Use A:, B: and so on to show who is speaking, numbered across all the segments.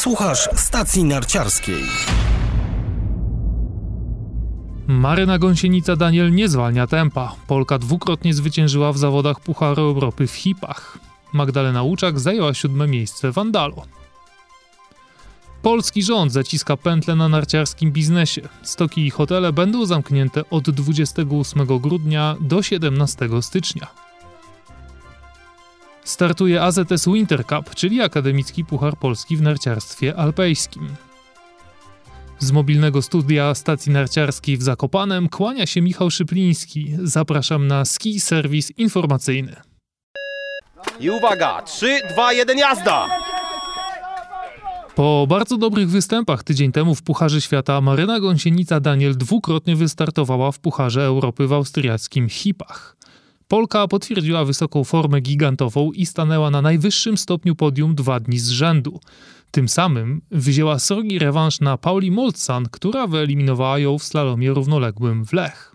A: Słuchasz stacji narciarskiej.
B: Maryna Gąsienica Daniel nie zwalnia tempa. Polka dwukrotnie zwyciężyła w zawodach Pucharu Europy w hipach. Magdalena Łuczak zajęła siódme miejsce w Andalo. Polski rząd zaciska pętlę na narciarskim biznesie. Stoki i hotele będą zamknięte od 28 grudnia do 17 stycznia. Startuje AZS Winter Cup, czyli akademicki puchar polski w narciarstwie alpejskim. Z mobilnego studia stacji narciarskiej w Zakopanem kłania się Michał Szypliński. Zapraszam na ski serwis informacyjny.
C: I uwaga, 3, 2, 1, jazda!
B: Po bardzo dobrych występach tydzień temu w Pucharze Świata Maryna Gąsienica Daniel dwukrotnie wystartowała w Pucharze Europy w austriackim Hipach. Polka potwierdziła wysoką formę gigantową i stanęła na najwyższym stopniu podium dwa dni z rzędu. Tym samym wzięła srogi rewanż na Pauli Moltzan, która wyeliminowała ją w slalomie równoległym w Lech.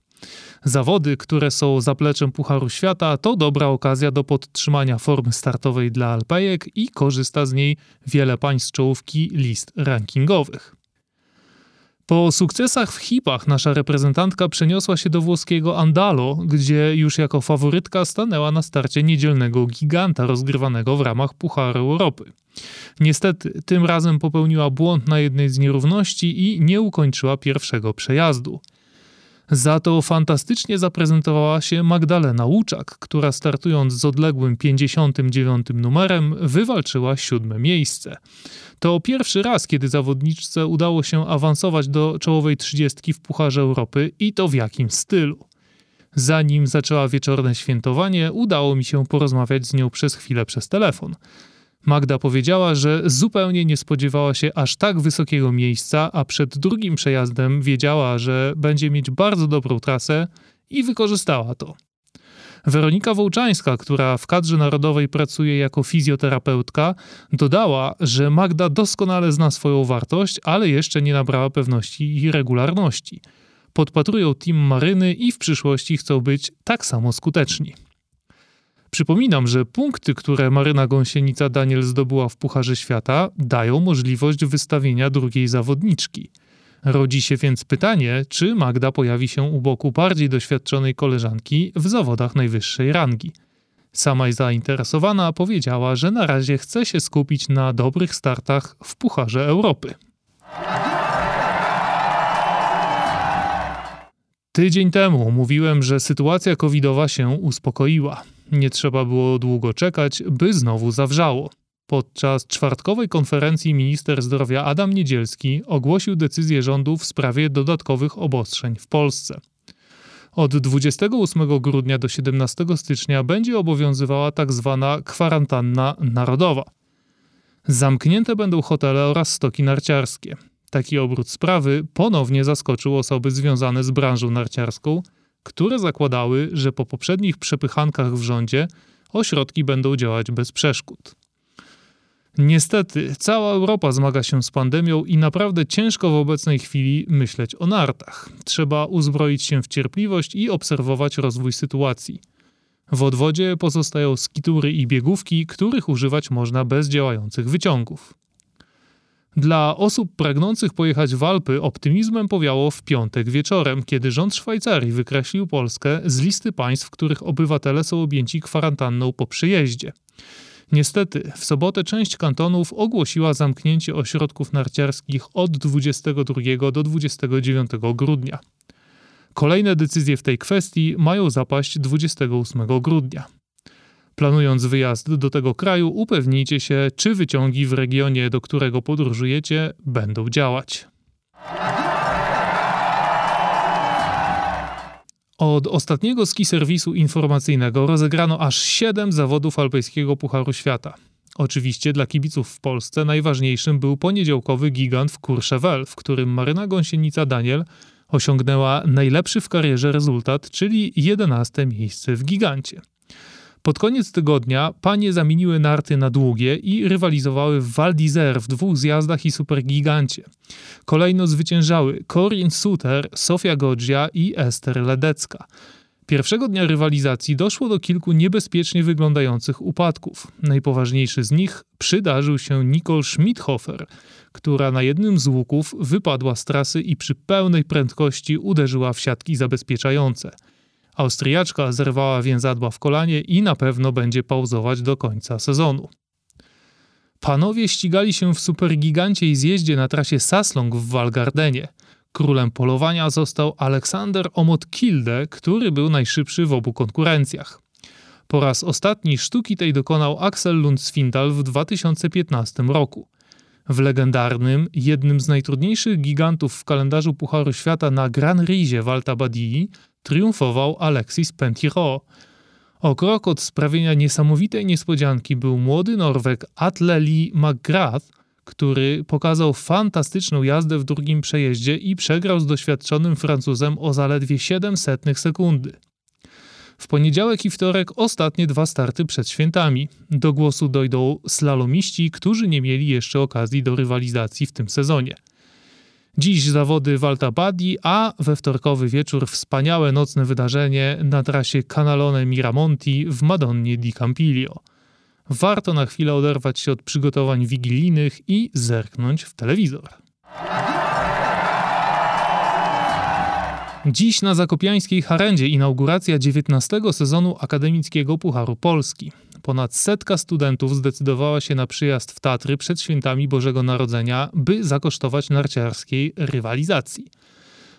B: Zawody, które są zapleczem Pucharu Świata, to dobra okazja do podtrzymania formy startowej dla Alpejek i korzysta z niej wiele państw czołówki list rankingowych. Po sukcesach w hipach nasza reprezentantka przeniosła się do włoskiego Andalo, gdzie już jako faworytka stanęła na starcie niedzielnego giganta rozgrywanego w ramach Pucharu Europy. Niestety, tym razem popełniła błąd na jednej z nierówności i nie ukończyła pierwszego przejazdu. Za to fantastycznie zaprezentowała się Magdalena Łuczak, która startując z odległym 59 numerem wywalczyła siódme miejsce. To pierwszy raz, kiedy zawodniczce udało się awansować do czołowej trzydziestki w Pucharze Europy i to w jakim stylu. Zanim zaczęła wieczorne świętowanie, udało mi się porozmawiać z nią przez chwilę przez telefon. Magda powiedziała, że zupełnie nie spodziewała się aż tak wysokiego miejsca, a przed drugim przejazdem wiedziała, że będzie mieć bardzo dobrą trasę i wykorzystała to. Weronika Wołczańska, która w kadrze narodowej pracuje jako fizjoterapeutka, dodała, że Magda doskonale zna swoją wartość, ale jeszcze nie nabrała pewności i regularności. Podpatrują team Maryny i w przyszłości chcą być tak samo skuteczni. Przypominam, że punkty, które Maryna Gąsienica Daniel zdobyła w Pucharze Świata, dają możliwość wystawienia drugiej zawodniczki. Rodzi się więc pytanie, czy Magda pojawi się u boku bardziej doświadczonej koleżanki w zawodach najwyższej rangi. Sama zainteresowana powiedziała, że na razie chce się skupić na dobrych startach w Pucharze Europy. Tydzień temu mówiłem, że sytuacja covidowa się uspokoiła. Nie trzeba było długo czekać, by znowu zawrzało. Podczas czwartkowej konferencji minister zdrowia Adam Niedzielski ogłosił decyzję rządu w sprawie dodatkowych obostrzeń w Polsce. Od 28 grudnia do 17 stycznia będzie obowiązywała tzw. Tak kwarantanna narodowa. Zamknięte będą hotele oraz stoki narciarskie. Taki obrót sprawy ponownie zaskoczył osoby związane z branżą narciarską, które zakładały, że po poprzednich przepychankach w rządzie ośrodki będą działać bez przeszkód. Niestety, cała Europa zmaga się z pandemią i naprawdę ciężko w obecnej chwili myśleć o nartach. Trzeba uzbroić się w cierpliwość i obserwować rozwój sytuacji. W odwodzie pozostają skitury i biegówki, których używać można bez działających wyciągów. Dla osób pragnących pojechać w Alpy optymizmem powiało w piątek wieczorem, kiedy rząd Szwajcarii wykreślił Polskę z listy państw, których obywatele są objęci kwarantanną po przyjeździe. Niestety, w sobotę część kantonów ogłosiła zamknięcie ośrodków narciarskich od 22 do 29 grudnia. Kolejne decyzje w tej kwestii mają zapaść 28 grudnia. Planując wyjazd do tego kraju, upewnijcie się, czy wyciągi w regionie, do którego podróżujecie, będą działać. Od ostatniego ski serwisu informacyjnego rozegrano aż 7 zawodów alpejskiego Pucharu Świata. Oczywiście dla kibiców w Polsce najważniejszym był poniedziałkowy gigant w Courchevel, w którym Maryna Gąsienica Daniel osiągnęła najlepszy w karierze rezultat, czyli 11 miejsce w gigancie. Pod koniec tygodnia panie zamieniły narty na długie i rywalizowały w Val w dwóch zjazdach i supergigancie. Kolejno zwyciężały Corinne Suter, Sofia Godzia i Ester Ledecka. Pierwszego dnia rywalizacji doszło do kilku niebezpiecznie wyglądających upadków. Najpoważniejszy z nich przydarzył się Nicole Schmidhofer, która na jednym z łuków wypadła z trasy i przy pełnej prędkości uderzyła w siatki zabezpieczające. Austriaczka zerwała więzadła w kolanie i na pewno będzie pauzować do końca sezonu. Panowie ścigali się w supergigancie i zjeździe na trasie Saslong w Walgardenie. Królem polowania został Aleksander Omot Kilde, który był najszybszy w obu konkurencjach. Po raz ostatni sztuki tej dokonał Axel Lund Swindal w 2015 roku. W legendarnym, jednym z najtrudniejszych gigantów w kalendarzu Pucharu Świata na Grand Rizie Walta Badii triumfował Alexis Pentiro. O krok od sprawienia niesamowitej niespodzianki był młody Norweg Atle Lee McGrath, który pokazał fantastyczną jazdę w drugim przejeździe i przegrał z doświadczonym Francuzem o zaledwie 700 sekundy. W poniedziałek i wtorek ostatnie dwa starty przed świętami. Do głosu dojdą slalomiści, którzy nie mieli jeszcze okazji do rywalizacji w tym sezonie. Dziś zawody Badi, a we wtorkowy wieczór wspaniałe nocne wydarzenie na trasie Canalone Miramonti w Madonnie di Campiglio. Warto na chwilę oderwać się od przygotowań wigilijnych i zerknąć w telewizor. Dziś na Zakopiańskiej Harendzie inauguracja 19 sezonu Akademickiego Pucharu Polski. Ponad setka studentów zdecydowała się na przyjazd w Tatry przed świętami Bożego Narodzenia, by zakosztować narciarskiej rywalizacji.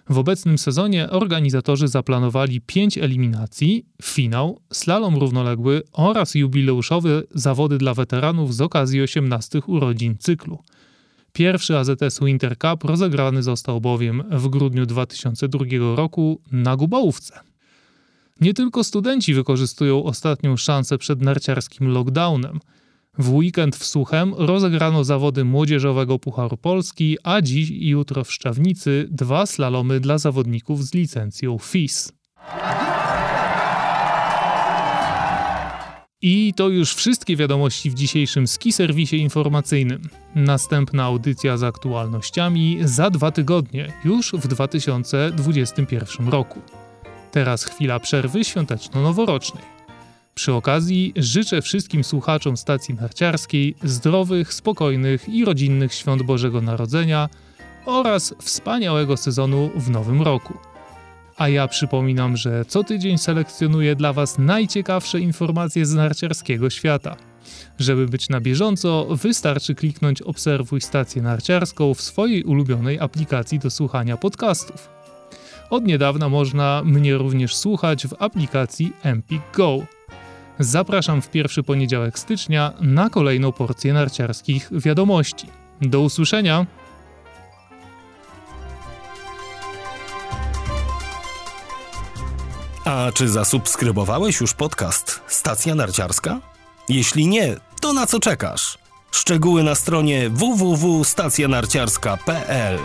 B: W obecnym sezonie organizatorzy zaplanowali pięć eliminacji, finał, slalom równoległy oraz jubileuszowe zawody dla weteranów z okazji 18 urodzin cyklu. Pierwszy AZS Winter Cup rozegrany został bowiem w grudniu 2002 roku na Gubałówce. Nie tylko studenci wykorzystują ostatnią szansę przed narciarskim lockdownem. W weekend w Suchem rozegrano zawody młodzieżowego Pucharu Polski, a dziś i jutro w Szczawnicy dwa slalomy dla zawodników z licencją FIS. I to już wszystkie wiadomości w dzisiejszym ski serwisie informacyjnym. Następna audycja z aktualnościami za dwa tygodnie, już w 2021 roku. Teraz chwila przerwy świąteczno-noworocznej. Przy okazji życzę wszystkim słuchaczom stacji narciarskiej zdrowych, spokojnych i rodzinnych świąt Bożego Narodzenia oraz wspaniałego sezonu w nowym roku. A ja przypominam, że co tydzień selekcjonuję dla Was najciekawsze informacje z narciarskiego świata. Żeby być na bieżąco, wystarczy kliknąć Obserwuj stację narciarską w swojej ulubionej aplikacji do słuchania podcastów. Od niedawna można mnie również słuchać w aplikacji Empik Go. Zapraszam w pierwszy poniedziałek stycznia na kolejną porcję narciarskich wiadomości. Do usłyszenia!
A: A czy zasubskrybowałeś już podcast Stacja Narciarska? Jeśli nie, to na co czekasz? Szczegóły na stronie www.stacjanarciarska.pl